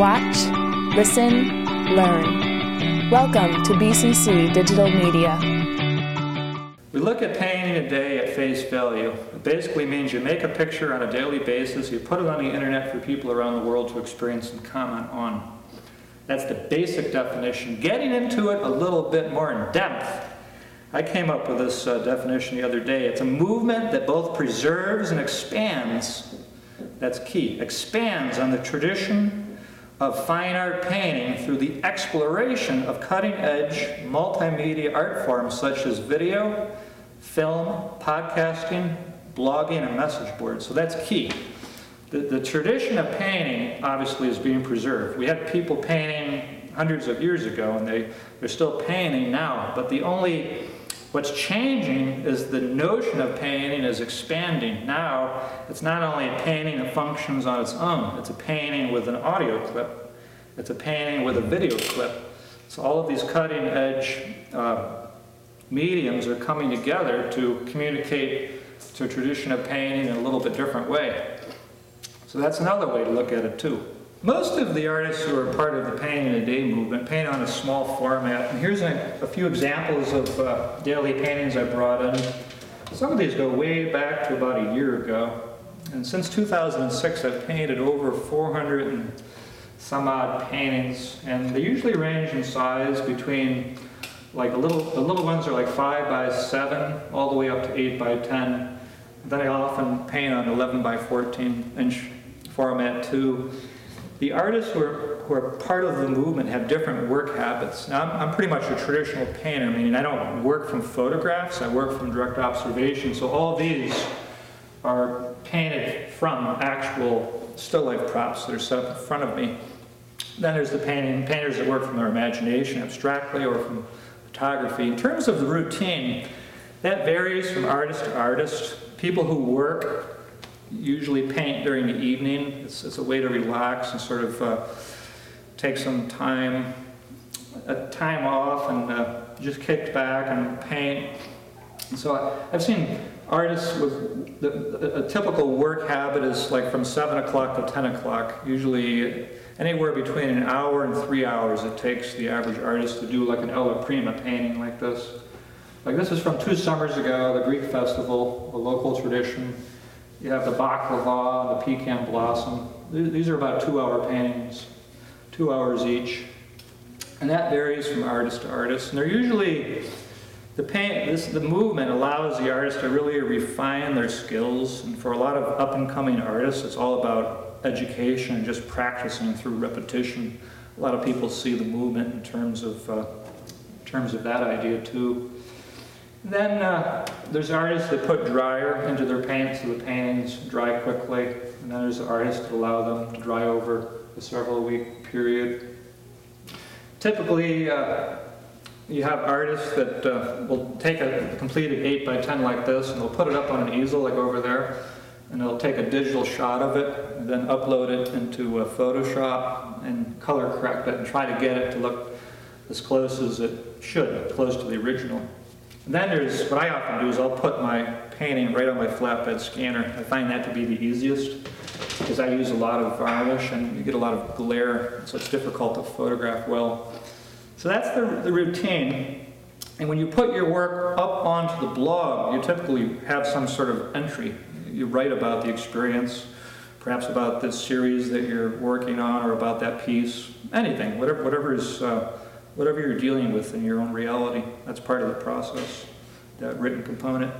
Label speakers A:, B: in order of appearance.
A: Watch, listen, learn. Welcome to BCC Digital Media.
B: We look at painting a day at face value. It basically means you make a picture on a daily basis, you put it on the internet for people around the world to experience and comment on. That's the basic definition. Getting into it a little bit more in depth, I came up with this uh, definition the other day. It's a movement that both preserves and expands, that's key, expands on the tradition of fine art painting through the exploration of cutting edge multimedia art forms such as video, film, podcasting, blogging, and message boards. So that's key. The, the tradition of painting obviously is being preserved. We had people painting hundreds of years ago and they, they're still painting now, but the only What's changing is the notion of painting is expanding. Now, it's not only a painting that functions on its own, it's a painting with an audio clip, it's a painting with a video clip. So all of these cutting edge uh, mediums are coming together to communicate to a tradition of painting in a little bit different way. So that's another way to look at it too. Most of the artists who are part of the Painting in a Day movement paint on a small format. And here's a, a few examples of uh, daily paintings I brought in. Some of these go way back to about a year ago. And since 2006, I've painted over 400 and some odd paintings. And they usually range in size between, like the little, the little ones are like 5 by 7, all the way up to 8 by 10. Then I often paint on 11 by 14 inch format too. The artists who are, who are part of the movement have different work habits. Now, I'm, I'm, pretty much a traditional painter, meaning I don't work from photographs, I work from direct observation. So all these are painted from actual still life props that are set up in front of me. Then there's the painting, painters that work from their imagination abstractly or from photography. In terms of the routine, that varies from artist to artist. People who work usually paint during the evening. It's, it's a way to relax and sort of uh, take some time, a time off and uh, just kick back and paint. And so I, have seen artists with the, a typical work habit is like from 7 o'clock to 10 o'clock. Usually anywhere between an hour and three hours it takes the average artist to do like an alla prima painting like this. Like this is from two summers ago, the Greek festival, a local tradition. You have the baklava, the pecan blossom. These are about two-hour paintings, two hours each. And that varies from artist to artist. And they're usually, the paint, this, the movement allows the artist to really refine their skills. And for a lot of up-and-coming artists, it's all about education and just practicing through repetition. A lot of people see the movement in terms of, uh, in terms of that idea too. Then uh, there's artists that put dryer into their paints so the paintings dry quickly. And then there's artists that allow them to dry over a several week period. Typically, uh, you have artists that uh, will take a completed 8 by 10 like this and they'll put it up on an easel like over there and they'll take a digital shot of it and then upload it into Photoshop and color correct it and try to get it to look as close as it should, close to the original. Then there's, what I often do is I'll put my painting right on my flatbed scanner. I find that to be the easiest because I use a lot of varnish and you get a lot of glare, so it's difficult to photograph well. So that's the, the routine. And when you put your work up onto the blog, you typically have some sort of entry. You write about the experience, perhaps about this series that you're working on or about that piece, anything, whatever, whatever is uh, whatever you're dealing with in your own reality. That's part of the process, that written component.